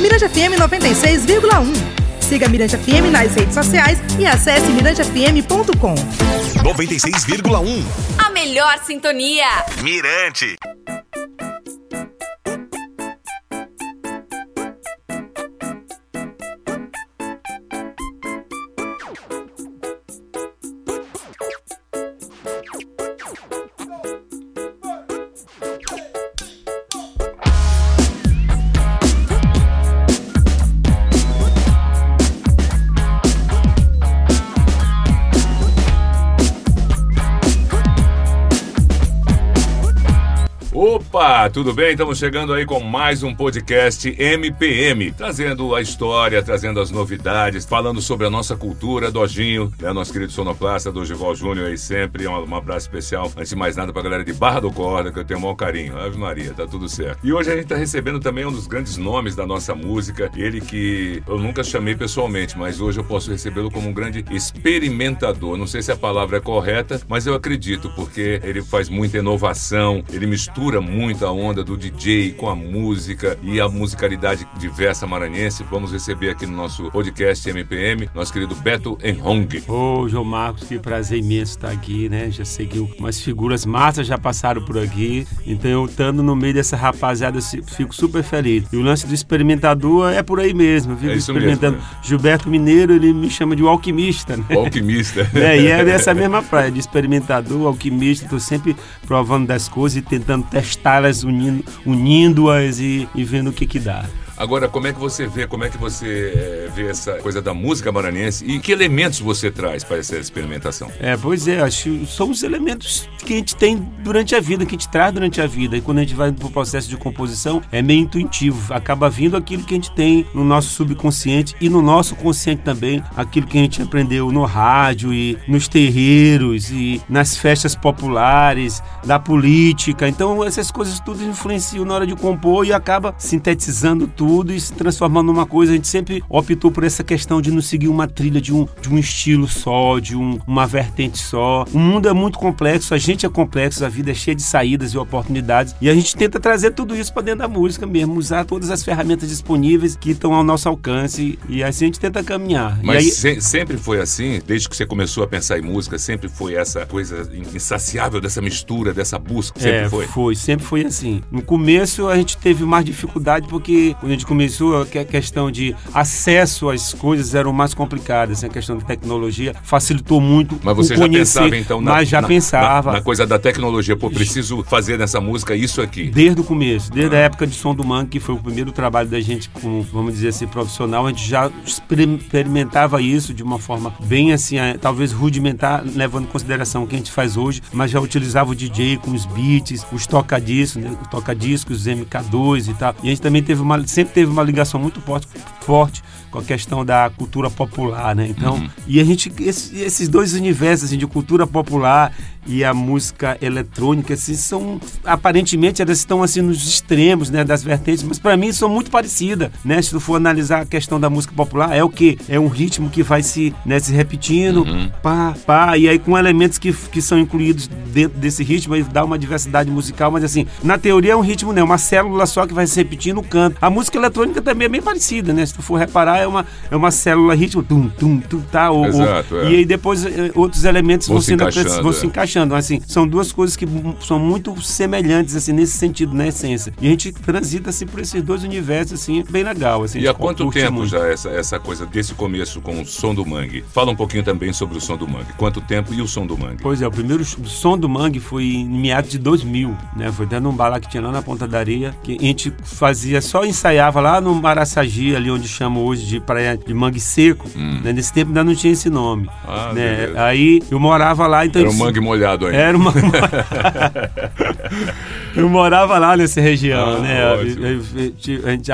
Mirante FM 96,1. Siga Mirante FM nas redes sociais e acesse mirantefm.com. 96,1. A melhor sintonia. Mirante. Tudo bem? Estamos chegando aí com mais um podcast MPM, trazendo a história, trazendo as novidades, falando sobre a nossa cultura, Dojinho, né? Nosso querido sonoplasta, Dogival Júnior aí sempre, um, um abraço especial, antes de mais nada pra galera de Barra do Corda, que eu tenho o maior carinho, Ave Maria, tá tudo certo. E hoje a gente tá recebendo também um dos grandes nomes da nossa música, ele que eu nunca chamei pessoalmente, mas hoje eu posso recebê-lo como um grande experimentador, não sei se a palavra é correta, mas eu acredito, porque ele faz muita inovação, ele mistura muito a onda do DJ com a música e a musicalidade diversa maranhense. Vamos receber aqui no nosso podcast MPM nosso querido Beto Enhong. Ô, João Marcos, que prazer imenso estar aqui, né? Já seguiu umas figuras massas já passaram por aqui. Então eu estando no meio dessa rapaziada, eu fico super feliz. E o lance do experimentador é por aí mesmo. Eu fico É experimentando. mesmo, Gilberto Mineiro, ele me chama de o alquimista, né? O alquimista. É, e é dessa mesma praia, de experimentador, alquimista, tô sempre provando das coisas e tentando testá-las, unindo, unindo-as e, e vendo o que que dá. Agora, como é que você vê, como é que você eh, vê essa coisa da música maranhense e que elementos você traz para essa experimentação? É, pois é, acho que são os elementos que a gente tem durante a vida, que a gente traz durante a vida. E quando a gente vai pro processo de composição, é meio intuitivo. Acaba vindo aquilo que a gente tem no nosso subconsciente e no nosso consciente também, aquilo que a gente aprendeu no rádio e nos terreiros e nas festas populares, da política. Então, essas coisas tudo influenciam na hora de compor e acaba sintetizando tudo e se transformando numa coisa. A gente sempre optou por essa questão de não seguir uma trilha de um, de um estilo só, de um, uma vertente só. O mundo é muito complexo, a gente é complexo, a vida é cheia de saídas e oportunidades. E a gente tenta trazer tudo isso para dentro da música mesmo, usar todas as ferramentas disponíveis que estão ao nosso alcance. E assim a gente tenta caminhar. Mas aí, se- sempre foi assim, desde que você começou a pensar em música, sempre foi essa coisa insaciável dessa mistura, dessa busca, sempre é, foi. sempre foi assim. No começo a gente teve mais dificuldade porque quando gente começou, que- a questão de acesso às coisas eram mais complicadas. A questão da tecnologia facilitou muito Mas você o já conhecer, pensava então na, mas já na- pensava. na, na coisa da tecnologia, pô, preciso fazer nessa música isso aqui. Desde o começo, desde Ah. a época de Som do Mangue, que foi o primeiro trabalho da gente como, vamos dizer assim, profissional, a gente já exper- experimentava isso de uma forma bem assim, eh, talvez rudimentar, levando em consideração o que a gente faz hoje, mas já utilizava o DJ com os beats, os toca-discos, né, os toca-discos, os MK2 e tal. E a gente também teve uma, sempre teve uma ligação muito forte, forte com a questão da cultura popular, né? Então, e a gente, esse- esses dois universos, assim, de cultura popular e a música eletrônica, assim, são, aparentemente, elas estão, assim, nos extremos, né, das vertentes, mas para mim são muito parecidas, né? Se tu for analisar a questão da música popular, é o que? É um ritmo que vai se, né, se repetindo, pá, pá, e aí com elementos que, que são incluídos dentro desse ritmo, aí dá uma diversidade musical, mas assim, na teoria é um ritmo, né, uma célula só que vai se repetindo o canto. A música eletrônica também é bem parecida, né? Se tu for reparar, é uma, é uma célula ritmo, tum, tum, tum, tá, ou, ou- Exato, é. e aí depois eh, outros elementos Vão vão, se encaixando, vão é. se encaixando. Assim, são duas coisas que são muito semelhantes, assim, nesse sentido, na essência. E a gente transita, assim, por esses dois universos, assim, bem legal, assim. E há quanto tempo muito. já essa, essa coisa desse começo com o som do mangue? Fala um pouquinho também sobre o som do mangue. Quanto tempo e o som do mangue? Pois é, o primeiro som do Mangue foi em meados de 2000, né? Foi dentro de um bar lá que tinha lá na Ponta da Areia, que a gente fazia, só ensaiava lá no Maraçagi, ali onde chama hoje de Praia de Mangue Seco. Né? Nesse tempo ainda não tinha esse nome. Hum. Ah, né? beleza. Aí eu morava lá, então... Era um eles- mangue molhado ainda. Era uma. eu morava lá nessa região, Ah, né? A gente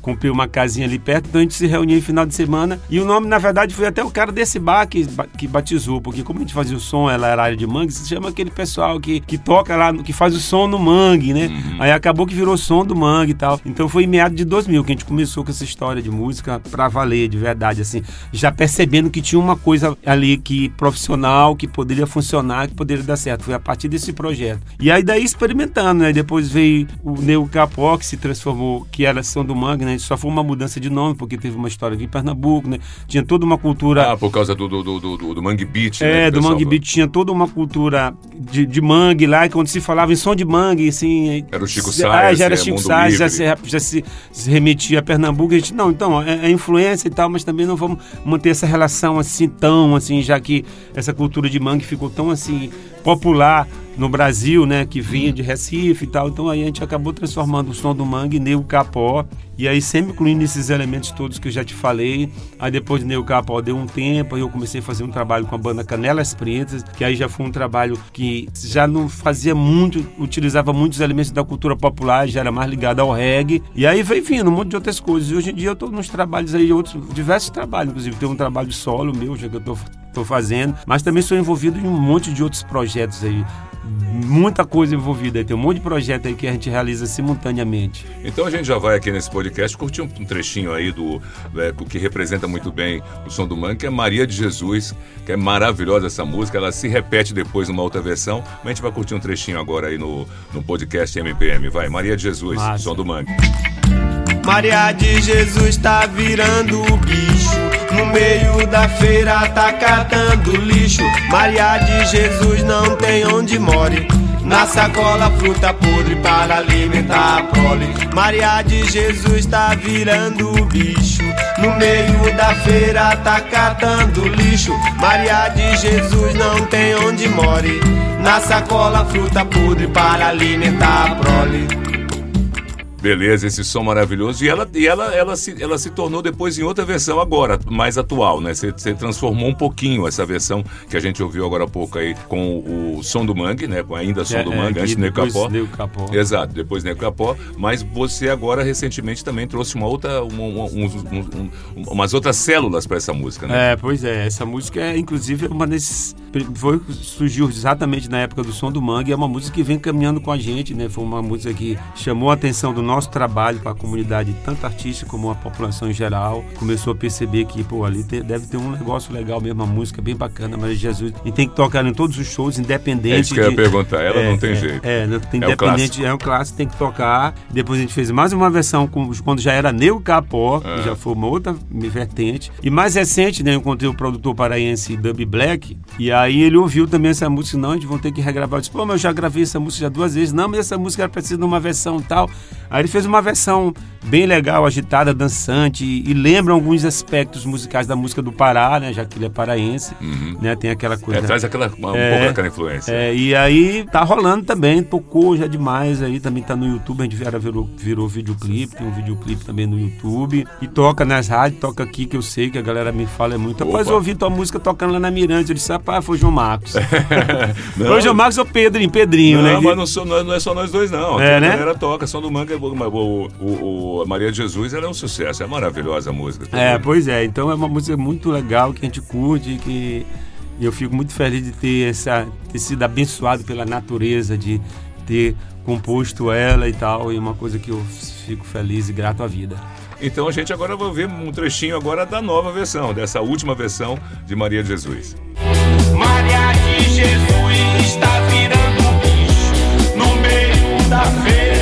comprei uma casinha ali perto, então a gente se reunia em final de semana. E o nome, na verdade, foi até o cara desse bar que, que batizou, porque como a gente fazia o som, ela era área de mangue, se chama aquele pessoal que, que toca lá, que faz o som no mangue, né? Uhum. Aí acabou que virou som do mangue e tal. Então foi em meados de 2000 que a gente começou com essa história de música pra valer, de verdade, assim, já percebendo que tinha uma coisa ali que profissional, que poderia funcionar, que poderia dar certo. Foi a partir desse projeto. E aí daí experimentando, né? Depois veio o Neo Capó, que se transformou, que era São do Mangue, né? Só foi uma mudança de nome, porque teve uma história aqui em Pernambuco, né? Tinha toda uma cultura... Ah, por causa do, do, do, do, do Mangue Beat, né? É, do Mangue. Beat tinha toda uma cultura de, de mangue lá, e quando se falava em som de mangue, assim. Era o Chico Sainz, Ah, já era é, Chico Sainz, já, se, já se, se remetia a Pernambuco. A gente, não, então, é, é influência e tal, mas também não vamos manter essa relação assim tão, assim, já que essa cultura de mangue ficou tão, assim, popular no Brasil, né, que vinha de Recife e tal. Então aí a gente acabou transformando o som do mangue em Nego Capó. E aí sempre incluindo esses elementos todos que eu já te falei. Aí depois de Nego Capó deu um tempo, aí eu comecei a fazer um trabalho com a banda Canelas Pretas, que aí já foi um trabalho que já não fazia muito, utilizava muitos elementos da cultura popular, já era mais ligado ao reggae. E aí veio vindo um monte de outras coisas. E hoje em dia eu tô nos trabalhos aí, outros, diversos trabalhos, inclusive tem um trabalho solo meu, já que eu tô, tô fazendo, mas também sou envolvido em um monte de outros projetos aí. Muita coisa envolvida aí, tem um monte de projeto aí que a gente realiza simultaneamente. Então a gente já vai aqui nesse podcast curtir um um trechinho aí do é, o que representa muito bem o som do Mangue, que é Maria de Jesus, que é maravilhosa essa música, ela se repete depois numa outra versão, mas a gente vai curtir um trechinho agora aí no, no podcast MPM. Vai, Maria de Jesus, Massa. som do Mangue. Maria de Jesus tá virando o bicho. No meio da feira tá catando lixo. Maria de Jesus não tem onde more. Na sacola fruta podre para alimentar a prole. Maria de Jesus tá virando bicho. No meio da feira tá catando lixo. Maria de Jesus não tem onde more. Na sacola fruta podre para alimentar a prole. Beleza, esse som maravilhoso. E ela, e ela, ela, se, ela se tornou depois em outra versão agora, mais atual, né? Você, você transformou um pouquinho essa versão que a gente ouviu agora há pouco aí com o som do mangue, né? Com ainda som do mangue, É, antes que do Nego depois Capó. Nego Capó. Exato, depois Nego Capó. Mas você agora recentemente também trouxe uma outra, uma- uma- um- um- umas outras células para essa música, né? É, pois é, essa música é inclusive uma desses. Foi, surgiu exatamente na época do Som do Mangue, é uma música que vem caminhando com a gente, né? Foi uma música que chamou a atenção do nosso trabalho para a comunidade, tanto artística como a população em geral. Começou a perceber que, pô, ali te- deve ter um negócio legal mesmo, uma música bem bacana, Maria de Jesus. E tem que tocar em todos os shows, independente. É isso que eu ia de- perguntar, ela É, não tem é, jeito. É, não tem É independente, é um clássico, tem que tocar. Depois a gente fez mais uma versão com, quando já era Nego Capó, É. que já foi uma outra vertente. E mais recente, né, eu encontrei o produtor paraense Dub Black, e aí ele ouviu também essa música, não, a gente vão ter que regravar. Eu disse, pô, mas eu já gravei essa música já duas vezes. Não, mas essa música era precisa de uma versão tal. Aí ele fez uma versão bem legal, agitada, dançante, e, lembra alguns aspectos musicais da música do Pará, né, já que ele é paraense, né, tem aquela coisa... É, traz aquela, um É, pouco daquela influência. É, e aí tá rolando também, tocou já demais aí, também tá no YouTube, a gente virou, virou, videoclipe, tem um videoclipe também no YouTube. E toca nas rádios, toca aqui que eu sei que a galera me fala é muito. Rapaz, eu ouvi tua música tocando lá na Mirante. Eu disse, rapaz, foi o João Marcos. Foi o João Marcos ou Pedrinho, Pedrinho, não, né? mas não, sou- não é- não é só nós dois, não. É, a né? galera toca, som do manga, o, o, o- o Maria de Jesus ela é um sucesso, é maravilhosa a música. É, pois é. Então é uma música muito legal que a gente curte, que e eu fico muito feliz de ter, essa, ter sido abençoado pela natureza, de ter composto ela e tal. E uma coisa que eu fico feliz e grato à vida. Então a gente agora vai ver um trechinho agora da nova versão, dessa última versão de Maria de Jesus. Maria de Jesus está virando bicho. No meio da feira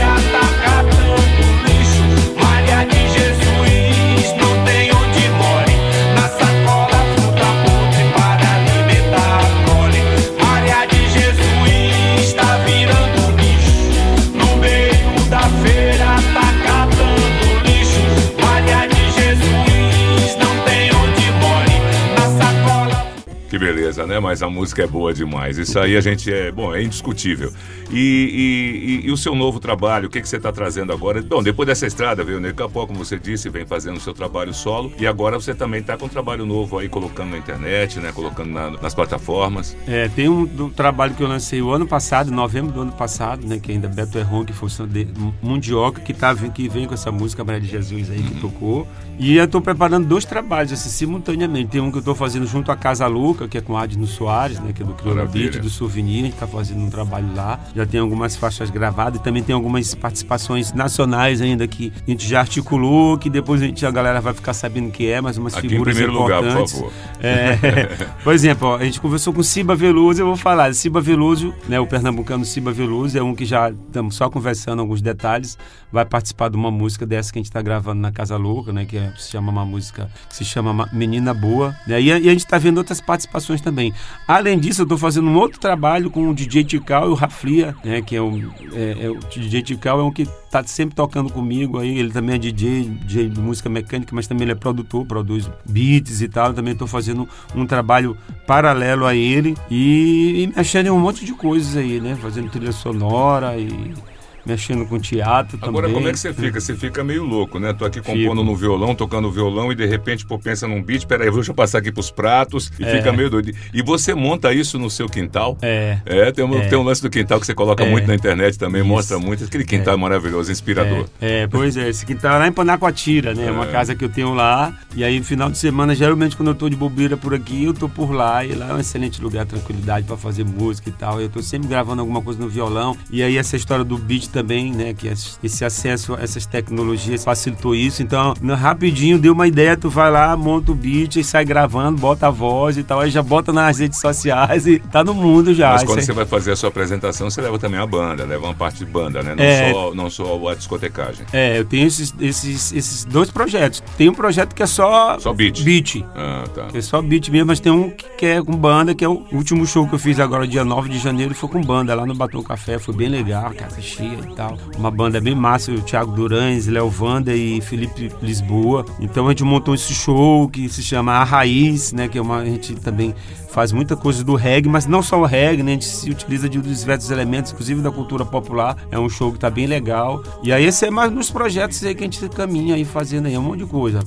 Beleza, né? Mas a música é boa demais. Isso aí a gente é, bom, é indiscutível. E, e- e- e o seu novo trabalho, o que, que você está trazendo agora? Bom, depois dessa estrada, veio o Nego Capó, como você disse, vem fazendo o seu trabalho solo. E agora você também está com um trabalho novo aí, colocando na internet, né? Colocando na- nas plataformas. É, tem um trabalho que eu lancei o ano passado, em novembro do ano passado, né? Que ainda Beto Erron, que foi de Mundioca, que, tá, que vem com essa música Maria de Jesus aí que tocou. E eu tô preparando dois trabalhos, assim, simultaneamente. Tem um que eu tô fazendo junto à Casa Louca, que é com Adno Soares, né, que é do Crioula. Beat, do Souvenir, a gente tá fazendo um trabalho lá. Já tem algumas faixas gravadas e também tem algumas participações nacionais ainda que a gente já articulou, que depois a, gente, a galera vai ficar sabendo que é, mas umas Aqui em figuras primeiro lugar, por importantes. favor. É, por exemplo, ó, a gente conversou com Ciba Veloso, eu vou falar. Ciba Veloso, né, o pernambucano Ciba Veloso, é um que já estamos só conversando alguns detalhes. Vai participar de uma música dessa que a gente está gravando na Casa Louca, né, que é- se chama uma música que se chama Ma- Menina Boa. né, e, a, e a gente está vendo outras participações também. Além disso, eu estou fazendo um outro trabalho com o DJ Tical e o Raflia, né, que é o, é, é o DJ Tical, é um que tá sempre tocando comigo aí. Ele também é DJ, DJ de música mecânica, mas também ele é produtor, produz beats e tal. Eu também estou fazendo um trabalho paralelo a ele e, e em um monte de coisas aí, né? Fazendo trilha sonora e mexendo com teatro Agora, também. como é que você fica? Você fica meio louco, né? Tô aqui compondo Fico. no violão, tocando violão e de repente, pô, pensa num beat, peraí, deixa eu passar aqui pros pratos e É. fica meio doido. E você monta isso no seu quintal? É. É, tem um, É. tem um lance do quintal que você coloca É. muito na internet também, Isso. mostra muito. Aquele quintal é, maravilhoso, inspirador. É, é, pois é, esse quintal é lá em Panacoatira, né? É uma casa que eu tenho lá. E aí, final de semana, geralmente, quando eu tô de bobeira por aqui, eu tô por lá. E lá é um excelente lugar, tranquilidade pra fazer música e tal. Eu tô sempre gravando alguma coisa no violão. E aí, essa história do beat também, né? Que esse acesso a essas tecnologias facilitou isso. Então, rapidinho, deu uma ideia, tu vai lá, monta o beat e sai gravando, bota a voz e tal. Aí já bota nas redes sociais e tá no mundo já. Mas quando você vai fazer a sua apresentação, você leva também a banda, leva uma parte de banda, né? Não, É. só, não só a discotecagem. É, eu tenho esses, esses, esses dois projetos. Tem um projeto que é só. Só beat. Beat. Ah, tá. É só beat mesmo, mas tem um que é com banda, que é o último show que eu fiz agora, dia 9 de janeiro, foi com banda lá no Batom Café. Foi bem legal, casa cheia e tal. Uma banda bem massa, o Thiago Durães, Léo Vanda e Felipe Lisboa. Então a gente montou esse show que se chama A Raiz, né? Que é uma. A gente também faz muita coisa do reggae, mas não só o reggae, né? A gente se utiliza de diversos elementos, inclusive da cultura popular. É um show que tá bem legal. E aí esse é mais nos projetos aí que a gente caminha aí fazendo aí, um monte de coisa.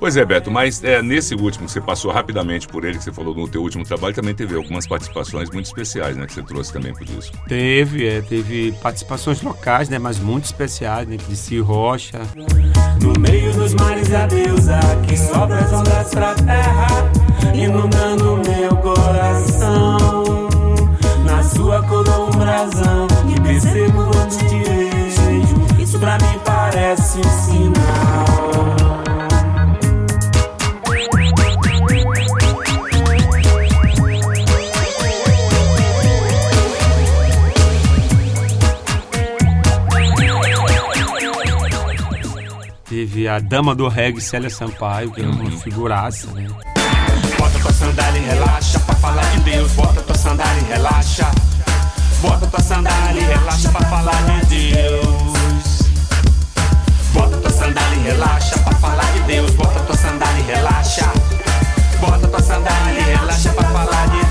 Pois é, Beto, mas é, nesse último, que você passou rapidamente por ele, que você falou no teu último trabalho, também teve algumas participações muito especiais, né? Que você trouxe também pro disco. Teve, é, teve participações locais, né, mas muito especiais, né, de Si Rocha. No meio dos mares a deusa que sobra as ondas pra terra, inundando meu coração. Na sua coroa um brasão, que percebo quando te vejo. Isso pra mim parece um sinal. A dama do reggae, Célia Sampaio, que é uma figuraça, né. Bota tua sandália e relaxa pra falar de Deus. Bota tua sandália e relaxa. Bota tua sandália e relaxa pra falar de Deus. Bota tua sandália e relaxa pra falar de Deus. Bota tua sandália e relaxa. Bota tua sandália e relaxa pra falar de Deus.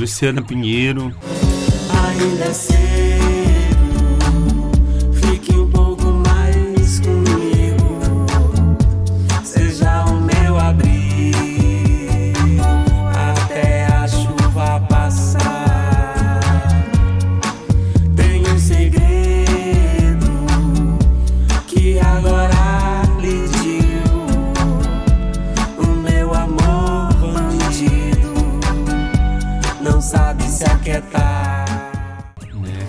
Luciana Pinheiro, Ainda é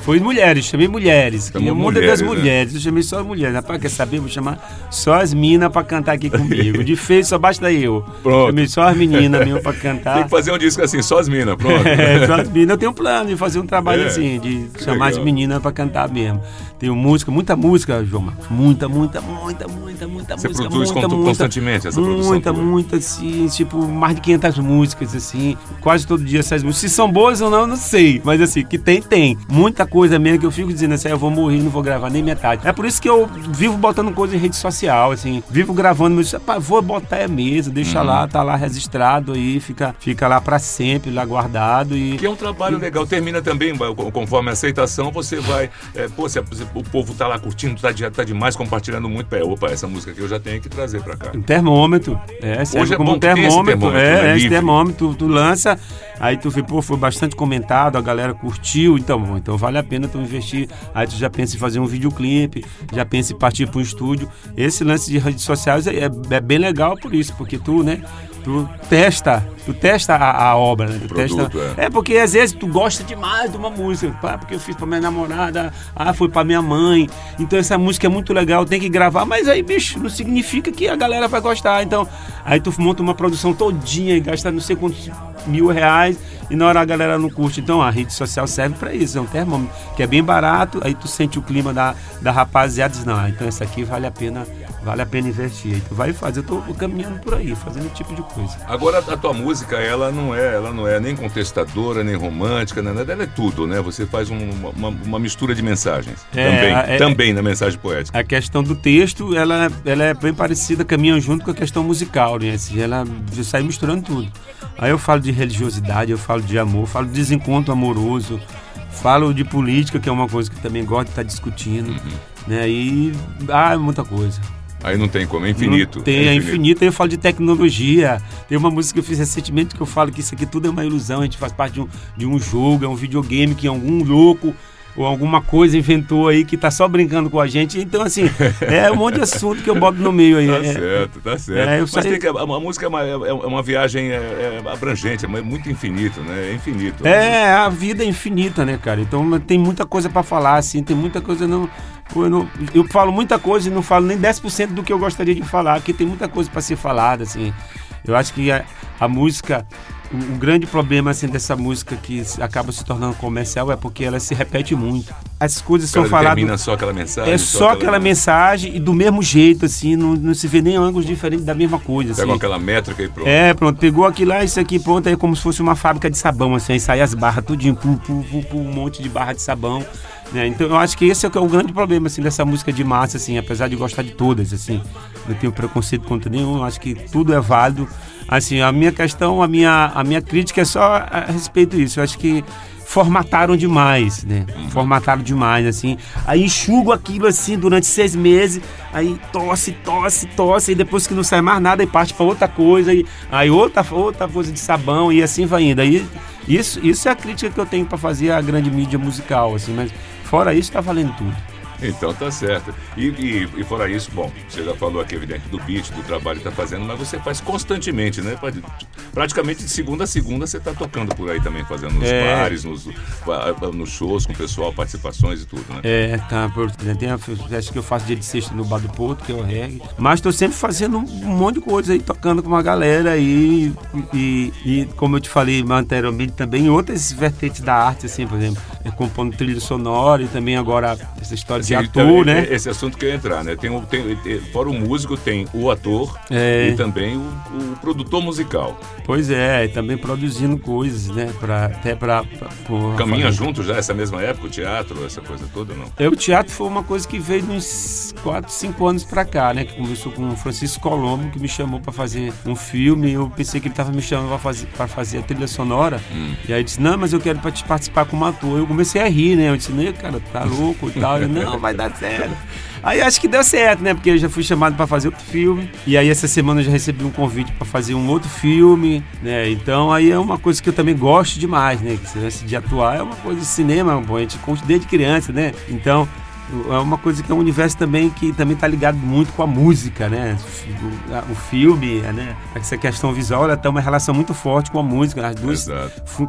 Foi mulheres, chamei mulheres. Chamou muda mulheres, das né? mulheres. Eu chamei só as mulheres. Rapaz, quer saber? Vou chamar só as minas pra cantar aqui comigo. De feio só basta eu. Pronto. Chamei só as meninas mesmo pra Tem cantar. que fazer um disco assim, só as minas, pronto. É, só as meninas. Eu tenho um plano de fazer um trabalho É, assim, de chamar as legal. meninas pra cantar mesmo. Tenho música, muita música, João Marcos. Muita, muita, muita, muita, muita Você música. produz muita, muita, constantemente essa produção Muita, muita, assim, tipo, mais de 500 músicas, assim. Quase todo dia essas músicas. Se são boas ou não, eu não sei. Mas assim, que tem, tem. Muita coisa mesmo que eu fico dizendo assim, "Ah, eu vou morrer, não vou gravar nem metade. É por isso que eu vivo botando coisa em rede social, assim. Vivo gravando, mas "Pá, vou botar é mesmo, deixa Uhum. lá, tá lá registrado aí, fica, fica lá pra sempre, lá guardado e... Que é um trabalho legal. Termina também, conforme a aceitação, você vai. É, pô, se, o povo tá lá curtindo, tá, tá demais, compartilhando muito. É, opa, essa música aqui eu já tenho que trazer pra cá. Um termômetro. É, serve Hoje é como bom um termômetro. termômetro, é, né? é, esse termômetro tu lança. Aí tu vê, pô, foi bastante comentado, a galera curtiu, então, bom, então vale a pena tu investir. Aí tu já pensa em fazer um videoclipe, já pensa em partir para um estúdio. Esse lance de redes sociais é, é- bem legal por isso, porque tu, né, tu testa, tu testa a, a obra, né? Tu produto, testa, é. é porque às vezes tu gosta demais de uma música, pá, porque eu fiz pra minha namorada, ah, foi pra minha mãe, então essa música é muito legal, tem que gravar, mas aí, bicho, não significa que a galera vai gostar, então aí tu monta uma produção todinha e gasta não sei quantos mil reais e na hora a galera não curte, então a rede social serve pra isso, é um termômetro que é bem barato, aí tu sente o clima da, da rapaziada e diz, não, ah, então essa aqui vale a pena, vale a pena investir, aí tu vai fazer, eu tô caminhando por aí, fazendo esse tipo de coisa. Agora a tua música, ela não é, ela não é nem contestadora, nem romântica, nem nada, ela é tudo, né? Você faz um- uma, uma mistura de mensagens. É, também, é- também na mensagem poética. A questão do texto, ela, ela é bem parecida, caminha junto com a questão musical, né? Assim, ela sai misturando tudo. Aí eu falo de religiosidade, eu falo de amor, falo de desencontro amoroso, falo de política, que é uma coisa que também gosto de estar discutindo, né? E, ah, muita coisa. Aí não tem como, é infinito. Não tem, é infinito. Aí eu falo de tecnologia. Tem uma música que eu fiz recentemente que eu falo que isso aqui tudo é uma ilusão. A gente faz parte de um, de um jogo, é um videogame que algum louco ou alguma coisa inventou aí que tá só brincando com a gente. Então, assim, é um monte de assunto que eu boto no meio aí. Tá É- certo, tá certo. É, Mas tem que, a, a música é uma, é- é uma viagem é, é abrangente, é muito infinito, né? É infinito. É, a vida é infinita, né, cara? Então tem muita coisa pra falar, assim, tem muita coisa não. Eu, não- eu falo muita coisa e não falo nem 10% do que eu gostaria de falar, porque tem muita coisa pra ser falada, assim. Eu acho que a, a música, o, o grande problema assim dessa música que acaba se tornando comercial é porque ela se repete muito. As coisas são faladas. termina só aquela mensagem. É só aquela mensagem e do mesmo jeito, assim, não, não se vê nem ângulos diferentes da mesma coisa. Pega assim. aquela métrica e pronto. É, pronto, pegou aquilo lá, isso aqui, pronto, aí é como se fosse uma fábrica de sabão, assim, aí sai as barras tudinho, pu, pu, pu, pu, um monte de barra de sabão, né? Então eu acho que esse é o que é o grande problema, assim, dessa música de massa, assim, apesar de gostar de todas, assim, não tenho preconceito contra nenhum, acho que tudo é válido, assim, a minha questão, a minha, a minha crítica é só a respeito disso, eu acho que formataram demais, né? Formataram demais, assim. Aí enxugo aquilo assim durante seis meses, aí tosse, tosse, tosse, e depois que não sai mais nada, aí parte para outra coisa, e aí outra, outra coisa de sabão, e assim vai indo. Aí, isso, isso é a crítica que eu tenho para fazer à grande mídia musical, assim, mas fora isso, tá valendo tudo. Então tá certo. E, e, e fora isso, bom, você já falou aqui, evidente, do beat, do trabalho que tá fazendo, mas você faz constantemente, né? Pra- Praticamente de segunda a segunda você tá tocando por aí também, fazendo nos É. bares, nos, nos shows com o pessoal, participações e tudo, né? É, tá, tem a festa que eu faço dia de sexta no Bar do Porto, que é o reggae. Mas tô sempre fazendo um monte de coisa aí, tocando com uma galera aí. E, e como eu te falei anteriormente, também outras vertentes da arte, assim, por exemplo, compondo trilha sonora e também agora essa história de ator, então, né? Esse assunto que eu ia entrar, né? Tem, o- tem, fora o músico, tem o ator É. e também o, o produtor musical. Pois é, e também produzindo coisas, né? Pra, até pô, Caminha falei- junto já, essa mesma época, o teatro, essa coisa toda, não? É, o teatro foi uma coisa que veio de uns 4, 5 anos pra cá, né? Que começou com o Francisco Colombo, que me chamou pra fazer um filme. Eu pensei que ele tava me chamando pra fazer, pra fazer a trilha sonora. E aí disse, não, mas eu quero participar como ator. Eu comecei a rir, né? Eu disse, né, cara, tá louco e tal. Ele, não, vai dar certo. Aí acho que deu certo, né? Porque eu já fui chamado pra fazer outro filme. E aí essa semana eu já recebi um convite pra fazer um outro filme, né? Então aí é uma coisa que eu também gosto demais, né? Que esse de atuar é uma coisa de cinema, pô, a gente desde criança, né? Então é uma coisa que é um universo também que também tá ligado muito com a música, né? O, o filme, né? Essa questão visual, ela tem uma relação muito forte com a música. As duas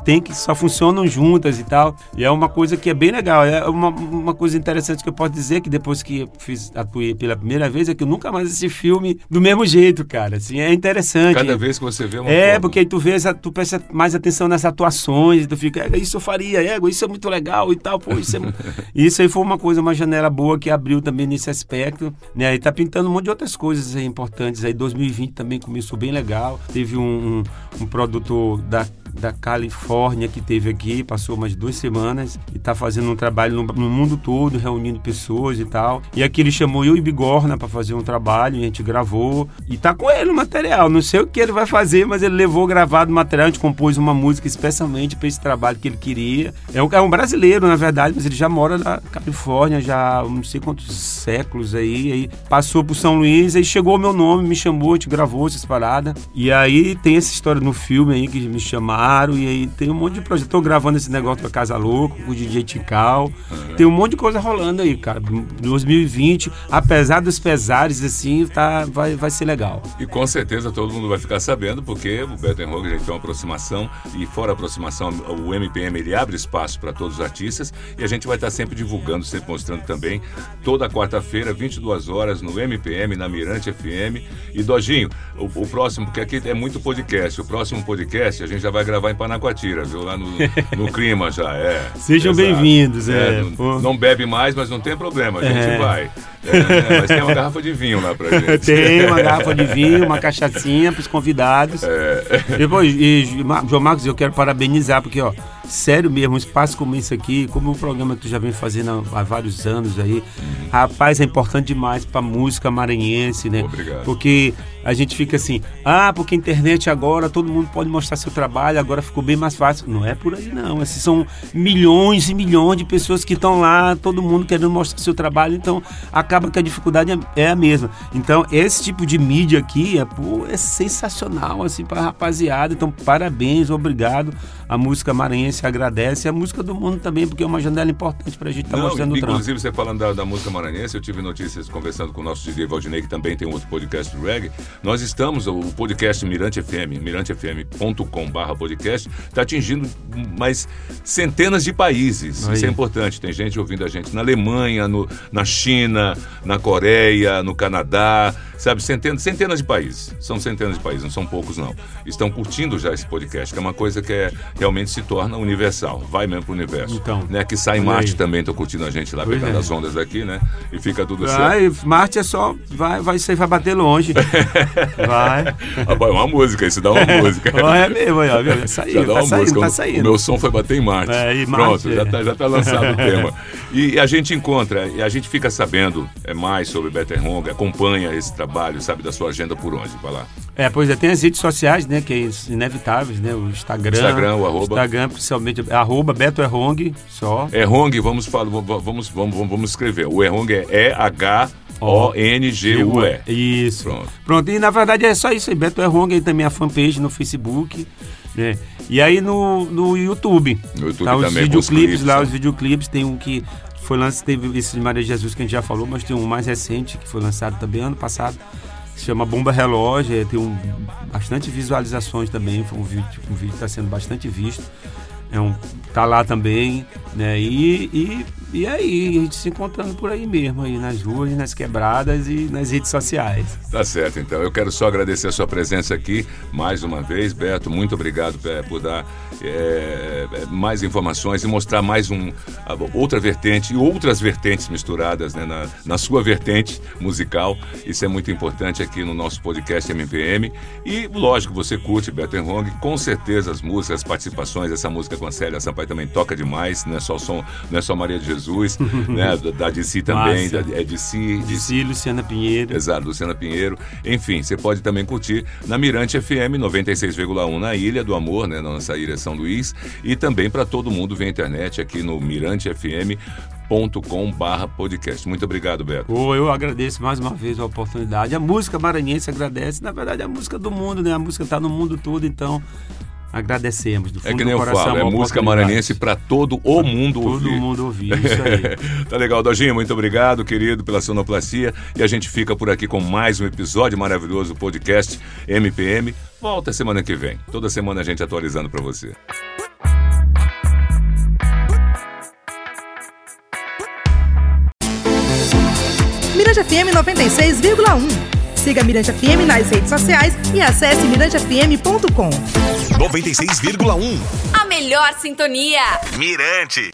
tem que só funcionam juntas e tal. E é uma coisa que é bem legal. É uma, uma coisa interessante que eu posso dizer que depois que fiz atuei pela primeira vez é que eu nunca mais assisti filme do mesmo jeito, cara. Assim, é interessante. Cada vez que você vê uma É, forma. porque aí tu vês, a- tu presta mais atenção nas atuações, tu fica, "É, isso eu faria, ego, isso é muito legal e tal, pô, isso é. mu-" isso aí foi uma coisa, uma janela boa que abriu também nesse aspecto, né? E tá pintando um monte de outras coisas aí importantes aí. 2020 também começou bem legal. Teve um, um, um produtor da da Califórnia que teve aqui, passou umas duas semanas e tá fazendo um trabalho no, no mundo todo, reunindo pessoas e tal. E aqui ele chamou eu e Bigorna para fazer um trabalho, a gente gravou e tá com ele o material. Não sei o que ele vai fazer, mas ele levou gravado o material, a gente compôs uma música especialmente para esse trabalho que ele queria. É um, é um brasileiro, na verdade, mas ele já mora na Califórnia já não sei quantos séculos aí, aí passou por São Luís, aí chegou o meu nome, me chamou, gente gravou essas paradas. E aí tem essa história no filme aí que me chamaram Amaro, e aí tem um monte de projeto. Tô gravando esse negócio da Casa Louco, com o DJ Tical. Tem um monte de coisa rolando aí, cara. 2020, apesar dos pesares, assim, tá, vai, vai ser legal. E com certeza todo mundo vai ficar sabendo, porque o Beto Rogue já tem uma aproximação, e fora a aproximação, o MPM ele abre espaço para todos os artistas, e a gente vai estar sempre divulgando, sempre mostrando também, toda quarta-feira, 22 horas, no MPM, na Mirante FM. E Dojinho, o, o próximo, porque aqui é muito podcast, o próximo podcast a gente já vai gravar em Panacoatira, viu? Lá no, no clima já, é. Sejam bem-vindos, é, não, pô. não bebe mais, mas não tem problema, a gente É. vai. É, é, mas tem uma garrafa de vinho lá pra gente. Tem uma garrafa de vinho, uma cachaçinha pros convidados. É. Depois, e, João Marcos, eu quero parabenizar, porque, ó, sério mesmo, um espaço como esse aqui, como o programa que tu já vem fazendo há, há vários anos aí, rapaz, é importante demais pra música maranhense, né? Obrigado. Porque a gente fica assim, ah, porque a internet agora, todo mundo pode mostrar seu trabalho, agora ficou bem mais fácil. Não é por aí, não. Esses são milhões e milhões de pessoas que estão lá, todo mundo querendo mostrar seu trabalho, então acaba que a dificuldade é, é a mesma. Então, esse tipo de mídia aqui é, pô, é sensacional, assim, pra rapaziada. Então, parabéns, obrigado. A música maranhense agradece, e a música do mundo também, porque é uma janela importante pra gente estar Não, mostrando o trampo. inclusive você falando da, da música maranhense, eu tive notícias conversando com o nosso DJ Valdinei, que também tem um outro podcast do reggae. Nós estamos, o podcast Mirante FM, mirantefm.com.br podcast, está atingindo mais centenas de países. Aí. Isso é importante. Tem gente ouvindo a gente na Alemanha, no, na China, na Coreia, no Canadá, sabe? Centenas, centenas de países. São centenas de países, não são poucos, não. Estão curtindo já esse podcast, que é uma coisa que é, realmente se torna universal. Vai mesmo pro universo. Então, né? Que sai Marte aí. também, estão curtindo a gente lá, Pois pegando é. as ondas aqui, né? E fica tudo certo. Vai, Marte é só. Vai, vai, você vai bater longe. Vai. Ah, vai, uma música, isso dá uma música. Ó, é mesmo, ó, viu? Tá saindo, Já dá tá uma saindo, música. tá O- saindo. O meu som foi bater em Marte. É, e Pronto, Marte, já é. tá, já tá lançado o tema. E a gente encontra, e a gente fica sabendo é, mais sobre Better Hong, acompanha esse trabalho, sabe da sua agenda por onde? Vai lá. É, pois é, tem as redes sociais, né, que é inevitáveis, né, o Instagram. Instagram, o arroba. Instagram, principalmente, é arroba Beto Errong, só. É Hong, vamos falar, vamos, vamos, vamos, escrever. O Erhong é E-H-O-N-G-U-E. Isso. Pronto. Pronto. e na verdade é só isso aí, Beto Errong, aí também a fanpage no Facebook, né, e aí no, no YouTube. No YouTube tá, os também, os videoclipes clipes, lá, né? os videoclipes, tem um que foi lançado, teve esse de Maria Jesus que a gente já falou, mas tem um mais recente que foi lançado também ano passado, que se chama Bomba Relógio, é, tem um, bastante visualizações também, foi um vídeo, um vídeo que está sendo bastante visto. É um, tá lá também, né? E, e, e aí, a gente se encontrando por aí mesmo, aí nas ruas, nas quebradas e nas redes sociais. Tá certo, então. Eu quero só agradecer a sua presença aqui mais uma vez, Beto. Muito obrigado é, por dar é, é, mais informações e mostrar mais um, outra vertente e outras vertentes misturadas né, na, na sua vertente musical. Isso é muito importante aqui no nosso podcast MPM. E, lógico, você curte Beto Hong, com certeza as músicas, as participações, essa música com a Célia Sampaio também toca demais, não é só som, não é só Maria de Jesus, né, da, DC também, Márcia. da, é DC, De si, Luciana Pinheiro. Exato, Luciana Pinheiro. Enfim, você pode também curtir na Mirante FM 96,1 na Ilha do Amor, né, na nossa ilha São Luís, e também para todo mundo via internet aqui no mirantefm.com/barra podcast. Muito obrigado, Beto. Pô, eu agradeço mais uma vez a oportunidade. A música maranhense agradece. Na verdade, a música do mundo, né? A música tá no mundo todo, então agradecemos. Do fundo É que nem do eu coração, falo, é a música maranhense para todo o mundo Todo ouvir. mundo ouvir, isso aí. tá legal, Dojinho, muito obrigado, querido, pela sonoplastia. E a gente fica por aqui com mais um episódio maravilhoso do podcast MPM. Volta semana que vem. Toda semana a gente atualizando para você. Mirante FM 96,1. Siga Mirante FM nas redes sociais e acesse mirantefm.com. 96,1. A melhor sintonia. Mirante.